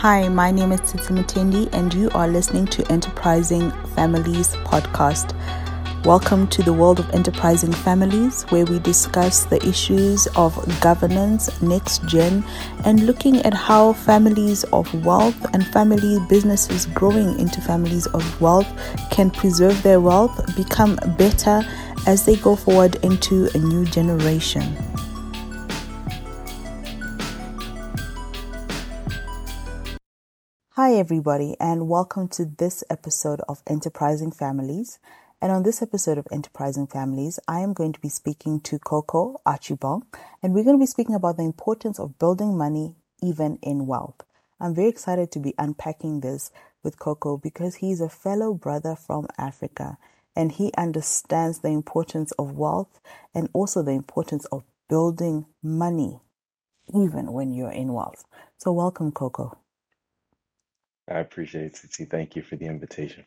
Hi, my name is Titi Mutendi, and you are listening to Enterprising Families Podcast. Welcome to the world of enterprising families, where we discuss the issues of governance, next gen, and looking at how families of wealth and family businesses growing into families of wealth can preserve their wealth, become better as they go forward into a new generation. Everybody, and welcome to this episode of Enterprising Families. And on this episode of Enterprising Families, I am going to be speaking to Koko Archibong, and we're going to be speaking about the importance of building money even in wealth. I'm very excited to be unpacking this with Koko because he's a fellow brother from Africa and he understands the importance of wealth and also the importance of building money even when you're in wealth. So, welcome, Koko. I appreciate it, Titi. Thank you for the invitation.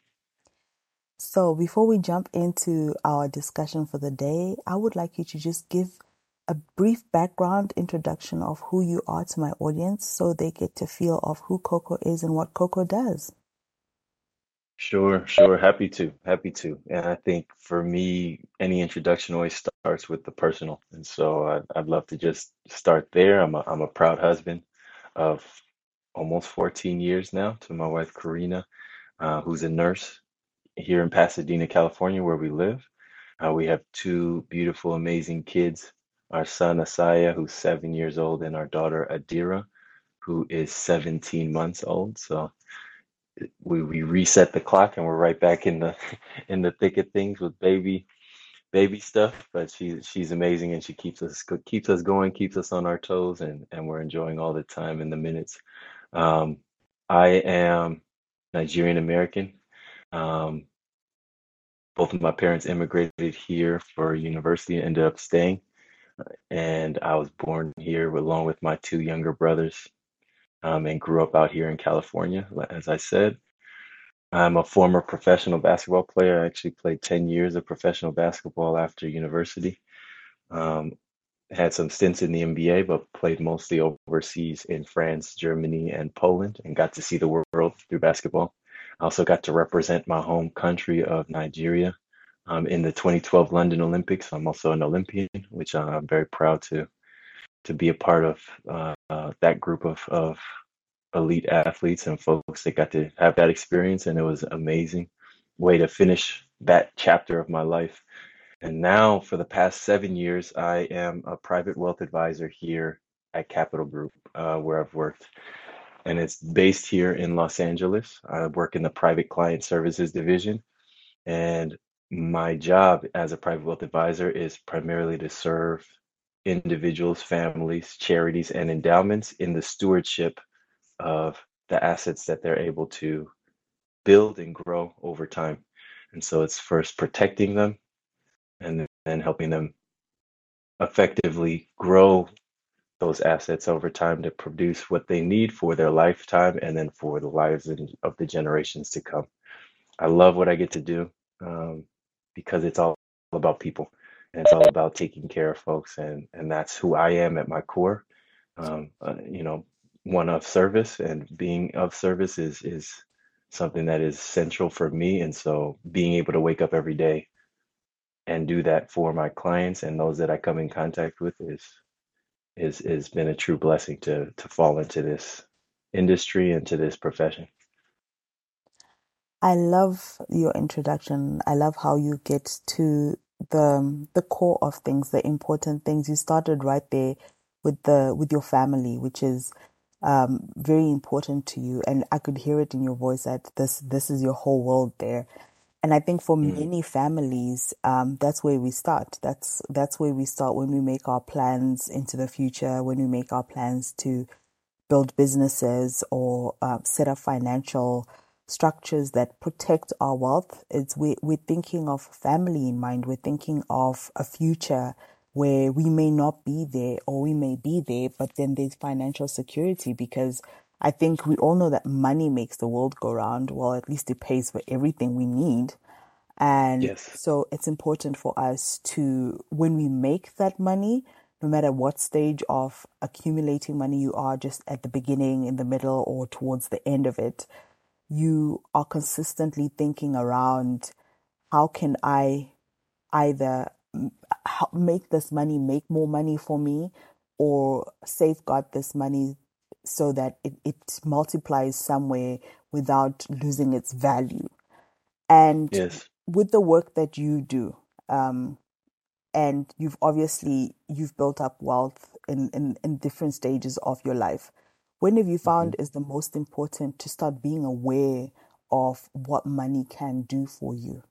So, before we jump into our discussion for the day, I would like you to just give a brief background introduction of who you are to my audience so they get to feel of who Koko is and what Koko does. Sure, sure. Happy to, happy to. And I think for me, any introduction always starts with the personal. And so I'd, I'd love to just start there. I'm a, I'm a proud husband of almost 14 years now to my wife, Karina, uh, who's a nurse here in Pasadena, California, where we live. Uh, we have two beautiful, amazing kids our son, Asaya, who's seven years old, and our daughter, Adira, who is 17 months old. So we, we reset the clock and we're right back in the in the thick of things with baby baby stuff but she's she's amazing and she keeps us keeps us going keeps us on our toes and and we're enjoying all the time and the minutes um, i am nigerian american um, both of my parents immigrated here for university and ended up staying and i was born here along with my two younger brothers um, and grew up out here in california as i said I'm a former professional basketball player. I actually played 10 years of professional basketball after university. Um, had some stints in the NBA, but played mostly overseas in France, Germany, and Poland, and got to see the world through basketball. I also got to represent my home country of Nigeria um, in the 2012 London Olympics. I'm also an Olympian, which I'm very proud to to be a part of uh, uh, that group of, of elite athletes and folks that got to have that experience, and it was amazing way to finish that chapter of my life. And now, for the past seven years, I am a private wealth advisor here at Capital Group, uh, where I've worked. And it's based here in Los Angeles. I work in the private client services division. And my job as a private wealth advisor is primarily to serve individuals, families, charities, and endowments in the stewardship of the assets that they're able to build and grow over time. And so it's first protecting them and then helping them effectively grow those assets over time to produce what they need for their lifetime and then for the lives of the generations to come. I love what I get to do um, because it's all about people and it's all about taking care of folks and and that's who I am at my core. Um, uh, you know, one of service and being of service is is something that is central for me and so being able to wake up every day and do that for my clients and those that I come in contact with is is has been a true blessing to to fall into this industry and to this profession. I love your introduction. I love how you get to the the core of things, the important things. You started right there with the with your family, which is um, very important to you, and I could hear it in your voice that this this is your whole world there. And I think for mm. many families, um, that's where we start. That's that's where we start when we make our plans into the future, when we make our plans to build businesses or uh, set up financial structures that protect our wealth. It's we, we're thinking of family in mind. We're thinking of a future where we may not be there or we may be there, but then there's financial security because I think we all know that money makes the world go round. Well, at least it pays for everything we need. And yes. so it's important for us to, when we make that money, no matter what stage of accumulating money you are, just at the beginning, in the middle, or towards the end of it, you are consistently thinking around how can I either make this money make more money for me or safeguard this money so that it, it multiplies somewhere without losing its value. And Yes. with the work that you do, um, and you've obviously you've built up wealth in, in, in different stages of your life. When have you hmm found is the most important to start being aware of what money can do for you?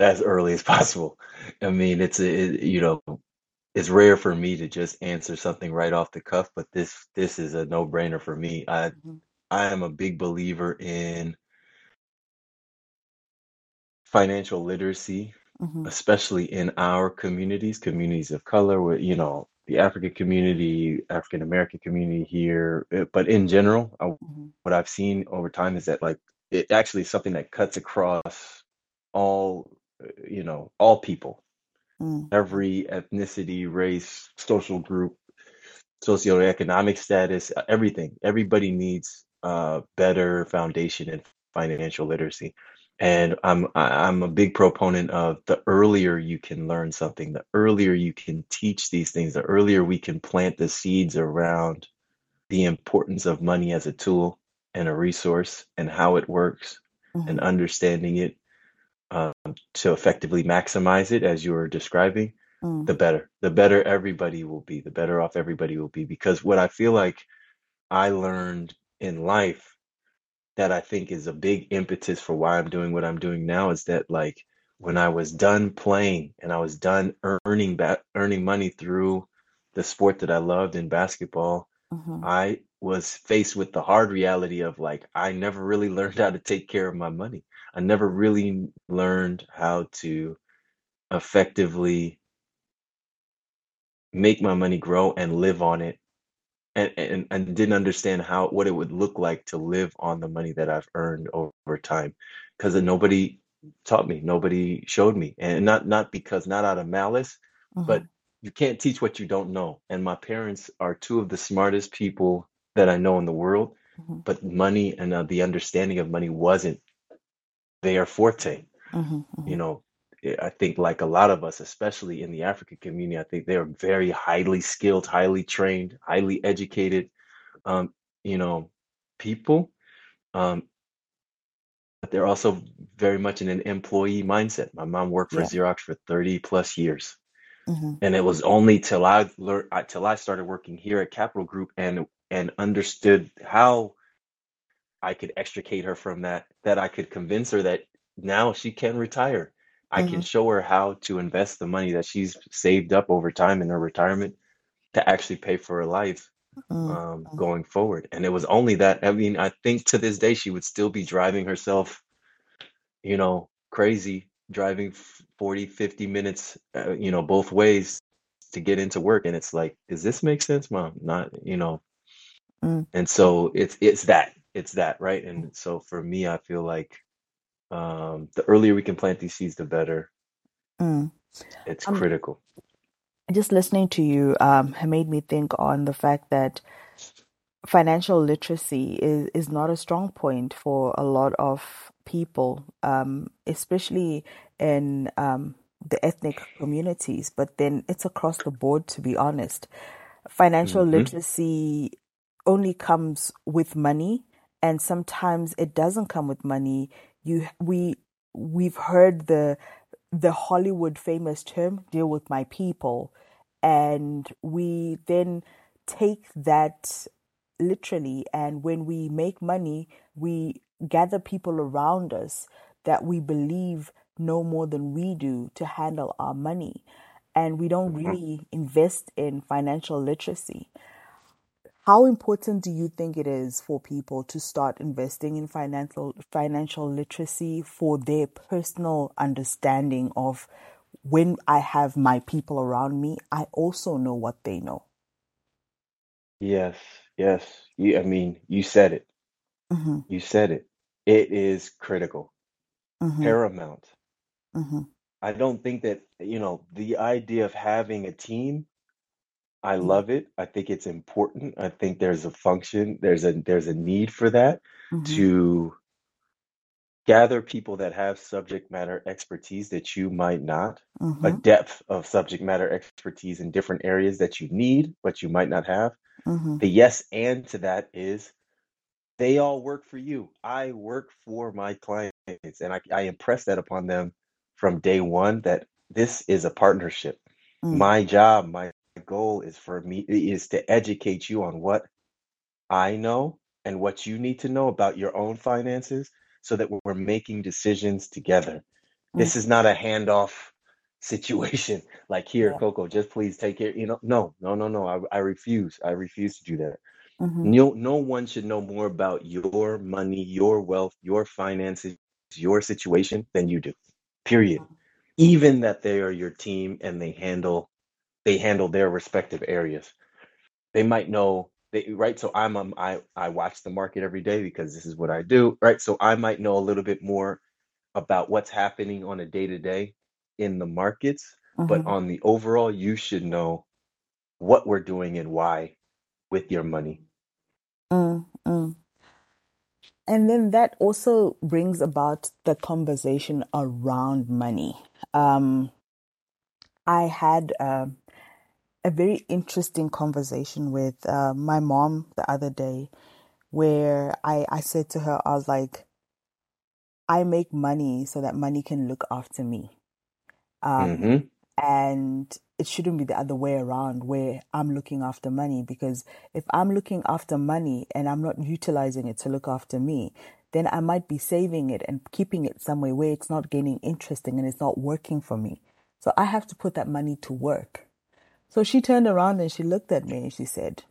As early as possible. I mean, it's a, it, you know, it's rare for me to just answer something right off the cuff, but this this is a no-brainer for me. I hmm I am a big believer in financial literacy, hmm especially in our communities, communities of color, with you know the African community, African American community here, uh, but in general, I, hmm what I've seen over time is that like it actually is something that cuts across all, uh, you know, all people, mm every ethnicity, race, social group, socioeconomic status, uh, everything. Everybody needs a better foundation in financial literacy. And I'm I'm a big proponent of the earlier you can learn something, the earlier you can teach these things, the earlier we can plant the seeds around the importance of money as a tool and a resource and how it works and hmm understanding it um, to effectively maximize it as you were describing mm the better. The better everybody will be, the better off everybody will be. Because what I feel like I learned in life that I think is a big impetus for why I'm doing what I'm doing now is that like when I was done playing and I was done earning ba earning money through the sport that I loved in basketball, hmm I was faced with the hard reality of like I never really learned how to take care of my money. I never really learned how to effectively make my money grow and live on it and, and and didn't understand how what it would look like to live on the money that I've earned over time because nobody taught me nobody showed me and not not because not out of malice but hmm you can't teach what you don't know and my parents are two of the smartest people that I know in the world hmm but money and uh, the understanding of money wasn't their forte hmm you hmm know, eh, I think like a lot of us, especially in the African community, I think they are very highly skilled, highly trained, highly educated, um, you know, people. Um, but they're also very much in an employee mindset. My mom worked for Yeah. Xerox for 30 plus years. hmm And it was only till I learned, till I started working here at Capital Group and and understood how I could extricate her from that, that I could convince her that now she can retire. I can hmm show her how to invest the money that she's saved up over time in her retirement to actually pay for her life mm um, going forward. And it was only that, I mean, I think to this day she would still be driving herself, you know, crazy, driving 40, 50 minutes, uh, you know, both ways to get into work. And it's like, does this make sense, mom? Not, you know, mm. And so it's it's that it's that right? And so for me i feel like um the earlier we can plant these seeds the better. Mm. it's Um, critical. just listening to you um, made me think on the fact that financial literacy is, is not a strong point for a lot of people, um, especially in um, the ethnic communities, but then it's across the board, to be honest. Financial hmm literacy only comes with money, and sometimes it doesn't come with money. You, we, we've heard the the Hollywood famous term, deal with my people. And we then take that literally. And when we make money, we gather people around us that we believe know more than we do to handle our money. And we don't mm-hmm. really invest in financial literacy. How important do you think it is for people to start investing in financial financial literacy for their personal understanding of when I have my people around me, I also know what they know. yes yes you, i mean you said it Mhm. you said it it is critical Mhm. paramount Mhm. I don't think that, you know, the idea of having a team, I love it. I think it's important. I think there's a function, there's a there's a need for that Mhm. to gather people that have subject matter expertise that you might not, a Mhm. depth of subject matter expertise in different areas that you need, but you might not have. Mhm. The yes and to that is they all work for you. I work for my clients, and I, I impress that upon them from day one that this is a partnership. Mm. My job, my goal is for me is to educate you on what I know and what you need to know about your own finances so that we're making decisions together. Mm. This is not a handoff situation like here, Yeah. Koko, just please take care. You know, no, no, no, no. I, I refuse. I refuse to do that. Mhm. No, no one should know more about your money, your wealth, your finances, your situation than you do. Period. Even that they are your team and they handle they handle their respective areas. They might know they right. So I'm um, I I watch the market every day because this is what I do. Right. So I might know a little bit more about what's happening on a day to day in the markets, but Mhm. on the overall, you should know what we're doing and why with your money. Mm. Mm. And then that also brings about the conversation around money. Um, I had um a very interesting conversation with uh, my mom the other day where I, I said to her, I was like, I make money so that money can look after me. Um, hmm and it shouldn't be the other way around where I'm looking after money because if I'm looking after money and I'm not utilizing it to look after me, then I might be saving it and keeping it somewhere where it's not gaining interesting and it's not working for me. So I have to put that money to work. So she turned around and she looked at me and she said,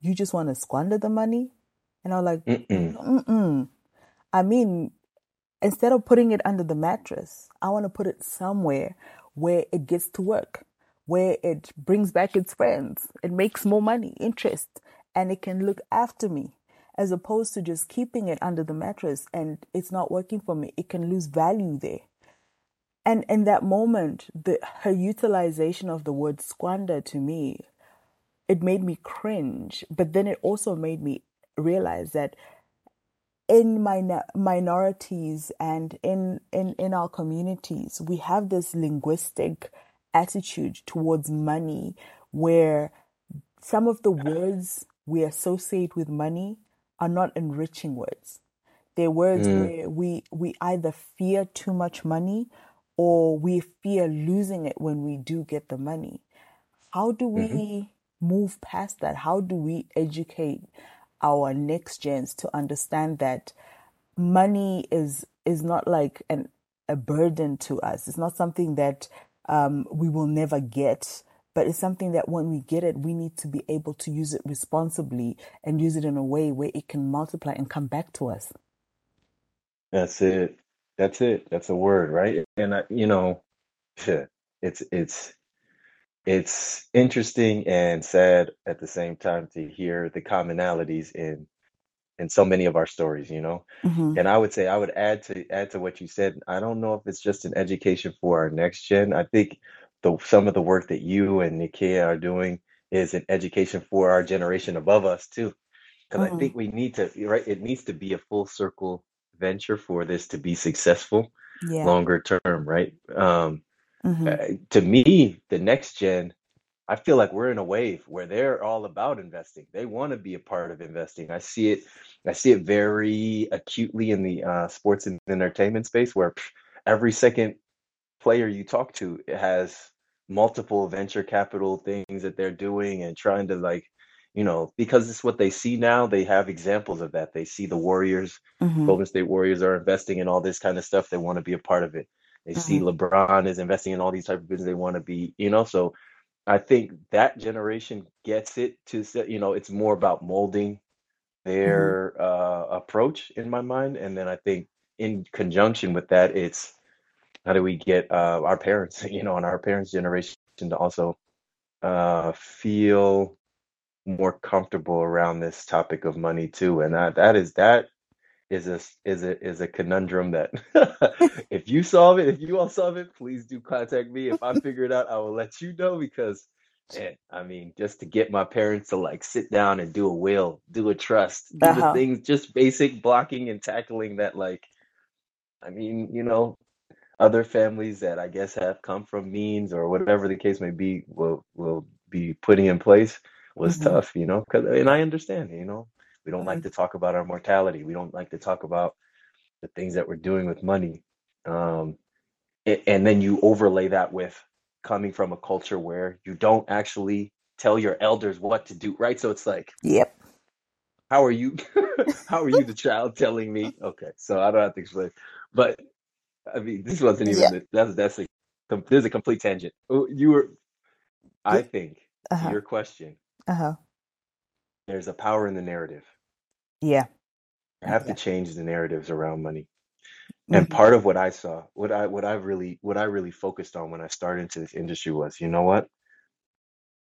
You just want to squander the money? And I was like, Mm-mm. Mm-mm. I mean, instead of putting it under the mattress, I want to put it somewhere where it gets to work, where it brings back its friends, it makes more money, interest, and it can look after me. As opposed to just keeping it under the mattress and it's not working for me, it can lose value there. And in that moment, the her utilization of the word squander to me, it made me cringe. But then it also made me realize that in minor- minorities and in, in, in our communities, we have this linguistic attitude towards money where some of the words we associate with money are not enriching words. They're words Mm. where we, we either fear too much money or we fear losing it when we do get the money. How do we move past that? How do we educate our next gens to understand that money is is not like an a burden to us. It's not something that um, we will never get, but it's something that when we get it, we need to be able to use it responsibly and use it in a way where it can multiply and come back to us. That's it. That's it. That's a word, right? And I, you know, it's it's it's interesting and sad at the same time to hear the commonalities in in so many of our stories, you know. Mm-hmm. And I would say I would add to add to what you said. I don't know if it's just an education for our next gen. I think the some of the work that you and Nikia are doing is an education for our generation above us too. Because I Mm-hmm. think we need to, right? It needs to be a full circle venture for this to be successful Yeah. longer term, right? Um, Mm-hmm. uh, to me, the next gen, I feel like we're in a wave where they're all about investing. They want to be a part of investing. I see it, I see it very acutely in the uh, sports and entertainment space where every second player you talk to has multiple venture capital things that they're doing and trying to like, you know, because it's what they see now, they have examples of that. They see the Warriors, Mm-hmm. Golden State Warriors are investing in all this kind of stuff. They want to be a part of it. They see Mm-hmm. LeBron is investing in all these type of business. They want to be, you know, so I think that generation gets it to, say, you know, it's more about molding Mm-hmm. their uh, approach in my mind. And then I think in conjunction with that, it's how do we get uh, our parents, you know, and our parents' generation to also uh, feel more comfortable around this topic of money too. And that that is that is a is a is a conundrum that if you solve it, if you all solve it, please do contact me. If I figure it out, I will let you know because man, I mean, just to get my parents to like sit down and do a will, do a trust, do the Uh-huh. things, just basic blocking and tackling that like I mean, you know, other families that I guess have come from means or whatever the case may be will will be putting in place was Mm-hmm. tough, you know, 'cause, and I understand, you know, we don't like Mm-hmm. to talk about our mortality. We don't like to talk about the things that we're doing with money. Um, a- and then you overlay that with coming from a culture where you don't actually tell your elders what to do, right? So it's like, Yep. how are you, how are you the child telling me? Okay, so I don't have to explain, but I mean, this wasn't even the, that's that's a is a complete tangent. Oh, You were, I think, Uh-huh. your question, Uh-huh. there's a power in the narrative. Yeah. You have Yeah. to change the narratives around money. And Mm-hmm. part of what I saw, what I what I really what I really focused on when I started into this industry was, you know what?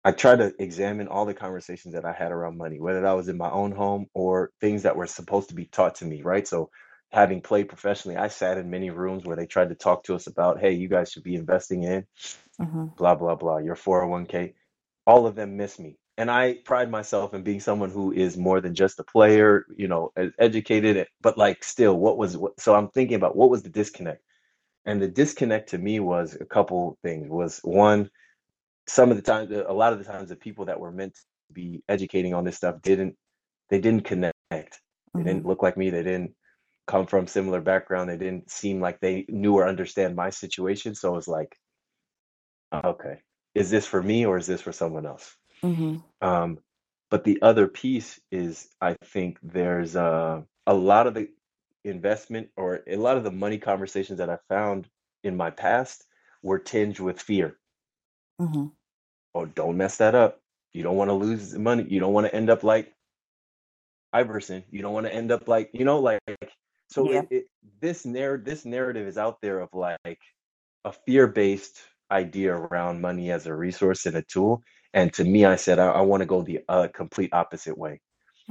I tried to examine all the conversations that I had around money, whether that was in my own home or things that were supposed to be taught to me, right? So having played professionally, I sat in many rooms where they tried to talk to us about, hey, you guys should be investing in Mm-hmm. blah blah blah, your 401k. All of them miss me. And I pride myself in being someone who is more than just a player, you know, e- educated, but like still, what was what? So I'm thinking about what was the disconnect? And the disconnect to me was a couple things. Was one, some of the times, a lot of the times, the people that were meant to be educating on this stuff didn't, they didn't connect. They Mm-hmm. didn't look like me. They didn't come from similar background. They didn't seem like they knew or understand my situation. So it was like, okay, is this for me or is this for someone else? Mm-hmm. Um, but the other piece is, I think there's uh, a lot of the investment or a lot of the money conversations that I found in my past were tinged with fear. Mm-hmm. Oh, don't mess that up. You don't want to lose money. You don't want to end up like Iverson. You don't want to end up like, you know, like so Yeah. it, it this narr this narrative is out there of like a fear-based idea around money as a resource and a tool. And to me, I said I, I want to go the uh, complete opposite way.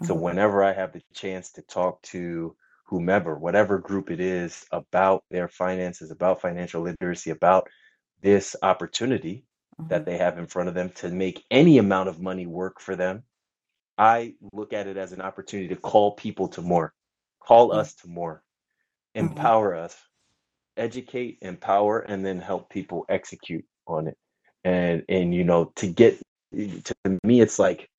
So Mm-hmm. whenever I have the chance to talk to whomever, whatever group it is, about their finances, about financial literacy, about this opportunity that Mm-hmm. they have in front of them to make any amount of money work for them, I look at it as an opportunity to call people to more, call us to more, Mm-hmm. empower us, educate, empower, and then help people execute on it. And and you know, to get to me, it's like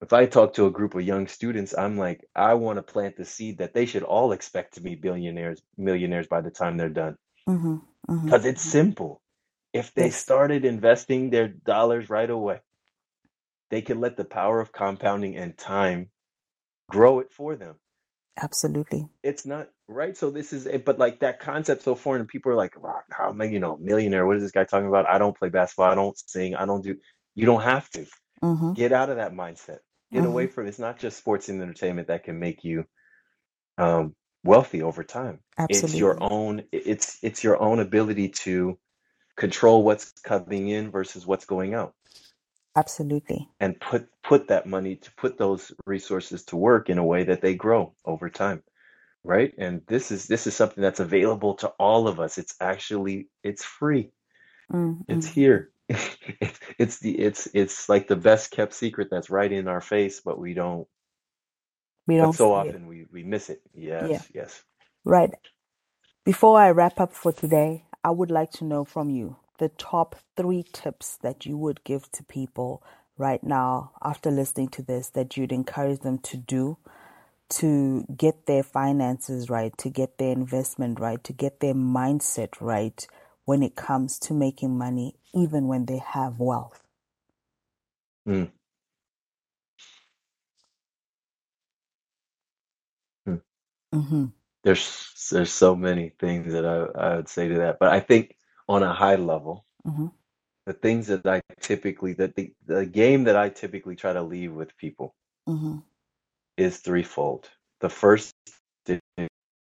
if I talk to a group of young students, I'm like, I want to plant the seed that they should all expect to be billionaires, millionaires by the time they're done. Mm-hmm. Mm-hmm. Because it's simple. If they started investing their dollars right away, they could let the power of compounding and time grow it for them. Absolutely. It's not right. So this is it, but like that concept so foreign, and people are like, wow, how am I, you know, millionaire? What is this guy talking about? I don't play basketball. I don't sing. I don't do. You don't have to Mm-hmm. get out of that mindset. Get Mm-hmm. away from. It's not just sports and entertainment that can make you um, wealthy over time. It's your Absolutely. own. It's it's your own ability to control what's coming in versus what's going out Absolutely. and put put that money to put those resources to work in a way that they grow over time right and this is this is something that's available to all of us it's actually it's free it's Mm-hmm. here it's, it's the it's it's like the best kept secret that's right in our face but we don't We don't so it. often we we miss it Yeah. yes yes Right. Before I wrap up for today, I would like to know from you the top three tips that you would give to people right now after listening to this that you'd encourage them to do to get their finances right, to get their investment right, to get their mindset right when it comes to making money, even when they have wealth. Mm, mm. Mm-hmm. there's there's so many things that I, I would say to that but i think on a high level Mm-hmm. the things that I typically that the, the game that I typically try to leave with people Mm-hmm. is threefold. The first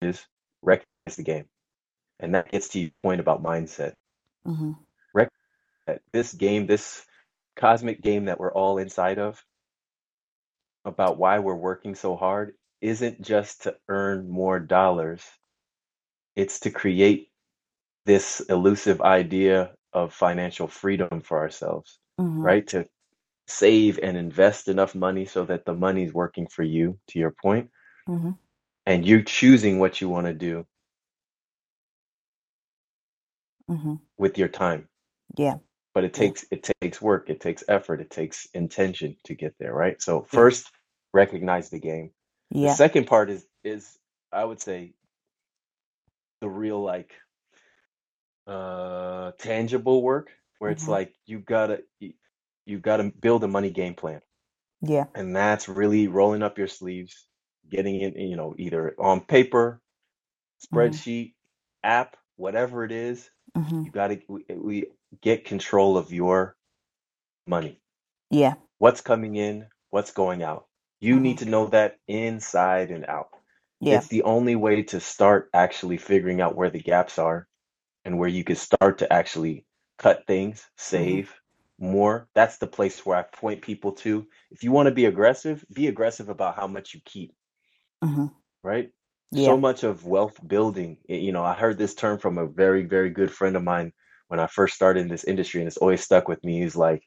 is recognize the game. And that gets to your point about mindset. Mm-hmm. That this game, this cosmic game that we're all inside of, about why we're working so hard, isn't just to earn more dollars, it's to create this elusive idea of financial freedom for ourselves, Mm-hmm. right? To save and invest enough money so that the money's working for you, to your point, Mm-hmm. and you're choosing what you want to do Mm-hmm. with your time. Yeah. But it Yeah. takes it takes work, it takes effort, it takes intention to get there, right? So Yeah. first, recognize the game. The second part is is I would say the real like uh tangible work where it's Mm-hmm. like you gotta you, gotta build a money game plan. Yeah. And that's really rolling up your sleeves, getting it, you know, either on paper, Mm-hmm. spreadsheet, app, whatever it is, Mm-hmm. you gotta we, we get control of your money. Yeah. What's coming in, what's going out. You Mm-hmm. need to know that inside and out. Yeah. It's the only way to start actually figuring out where the gaps are and where you can start to actually cut things, Mm-hmm. save more. That's the place where I point people to. If you want to be aggressive, be aggressive about how much you keep, Mm-hmm. right? So much of wealth building, you know, I heard this term from a very, very good friend of mine when I first started in this industry, and it's always stuck with me. He's like,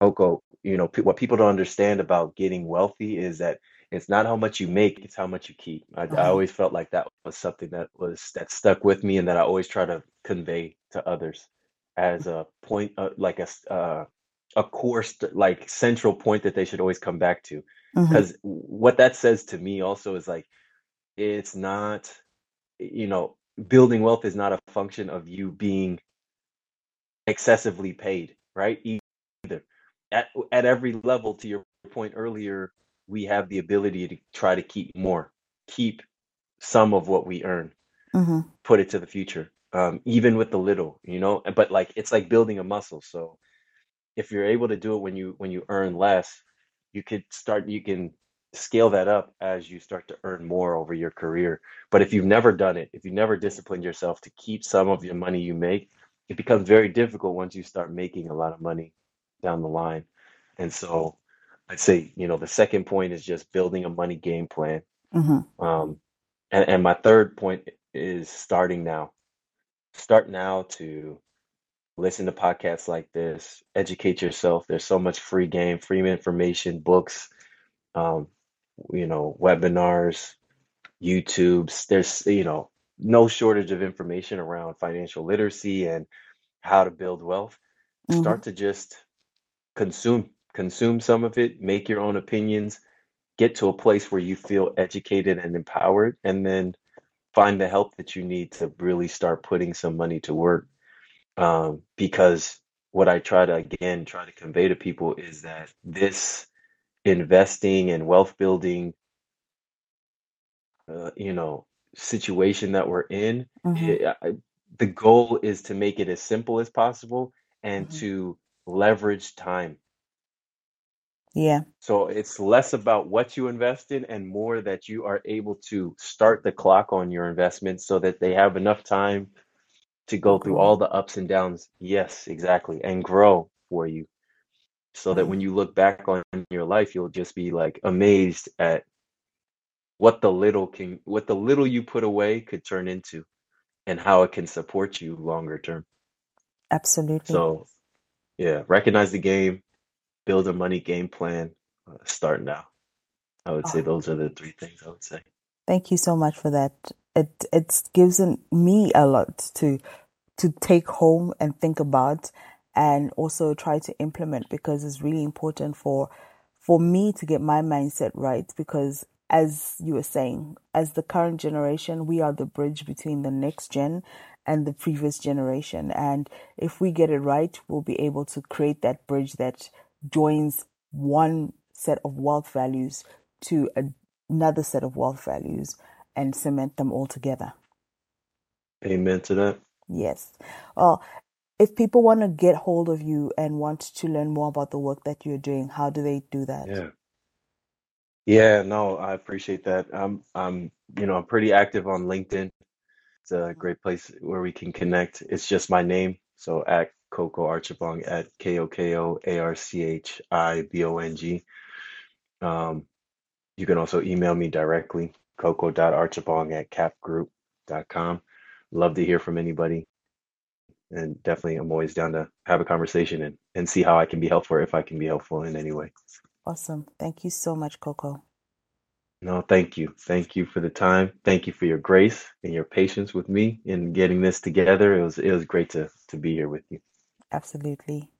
Koko, you know, pe- what people don't understand about getting wealthy is that it's not how much you make, it's how much you keep. I, I Mm-hmm. always felt like that was something that was that stuck with me and that I always try to convey to others as a point, uh, like a uh, a core st- like central point that they should always come back to. Mm-hmm. Because what that says to me also is like it's not, you know, building wealth is not a function of you being excessively paid, right? Either at at every level, to your point earlier, we have the ability to try to keep more, keep some of what we earn, Mm-hmm. put it to the future, um, even with the little, you know. But like it's like building a muscle. So if you're able to do it when you when you earn less, you could start you can scale that up as you start to earn more over your career. But if you've never done it, if you've never disciplined yourself to keep some of your money you make, it becomes very difficult once you start making a lot of money down the line. And so I'd say, you know, the second point is just building a money game plan. Mm-hmm. Um, and, and my third point is starting now. Start now to listen to podcasts like this, educate yourself. There's so much free game, free information, books, um, you know, webinars, YouTubes. There's, you know, no shortage of information around financial literacy and how to build wealth. Mm-hmm. Start to just consume consume some of it, make your own opinions, get to a place where you feel educated and empowered, and then find the help that you need to really start putting some money to work. Um, because what I try to again try to convey to people is that this investing and wealth building, uh, you know, situation that we're in, Mm-hmm. it, I, the goal is to make it as simple as possible and Mm-hmm. to leverage time. Yeah. So it's less about what you invest in and more that you are able to start the clock on your investments so that they have enough time to go through grow. all the ups and downs. Yes, exactly. And grow for you so that Mm-hmm. when you look back on your life, you'll just be like amazed at what the little can, what the little you put away could turn into and how it can support you longer term. Absolutely. So yeah, recognize the game, build a money game plan, uh, start now. I would say Oh, those are the three things I would say. thank you so much for that. It it gives me a lot to to take home and think about and also try to implement because it's really important for for me to get my mindset right because as you were saying as the current generation we are the bridge between the next gen and the previous generation and if we get it right we'll be able to create that bridge that joins one set of wealth values to another set of wealth values and cement them all together Amen to that. Yes. Well, if people want to get hold of you and want to learn more about the work that you're doing, how do they do that? Yeah. Yeah, no, I appreciate that. I'm I'm you know, I'm pretty active on LinkedIn. It's a great place where we can connect. It's just my name. So at Koko Archibong at K O K O A R C H I B O N G. Um, You can also email me directly, koko.archibong at capgroup.com. Love to hear from anybody. And definitely, I'm always down to have a conversation and, and see how I can be helpful if I can be helpful in any way. Awesome. Thank you so much, Koko. No, thank you. Thank you for the time. Thank you for your grace and your patience with me in getting this together. It was it was great to to be here with you. Absolutely.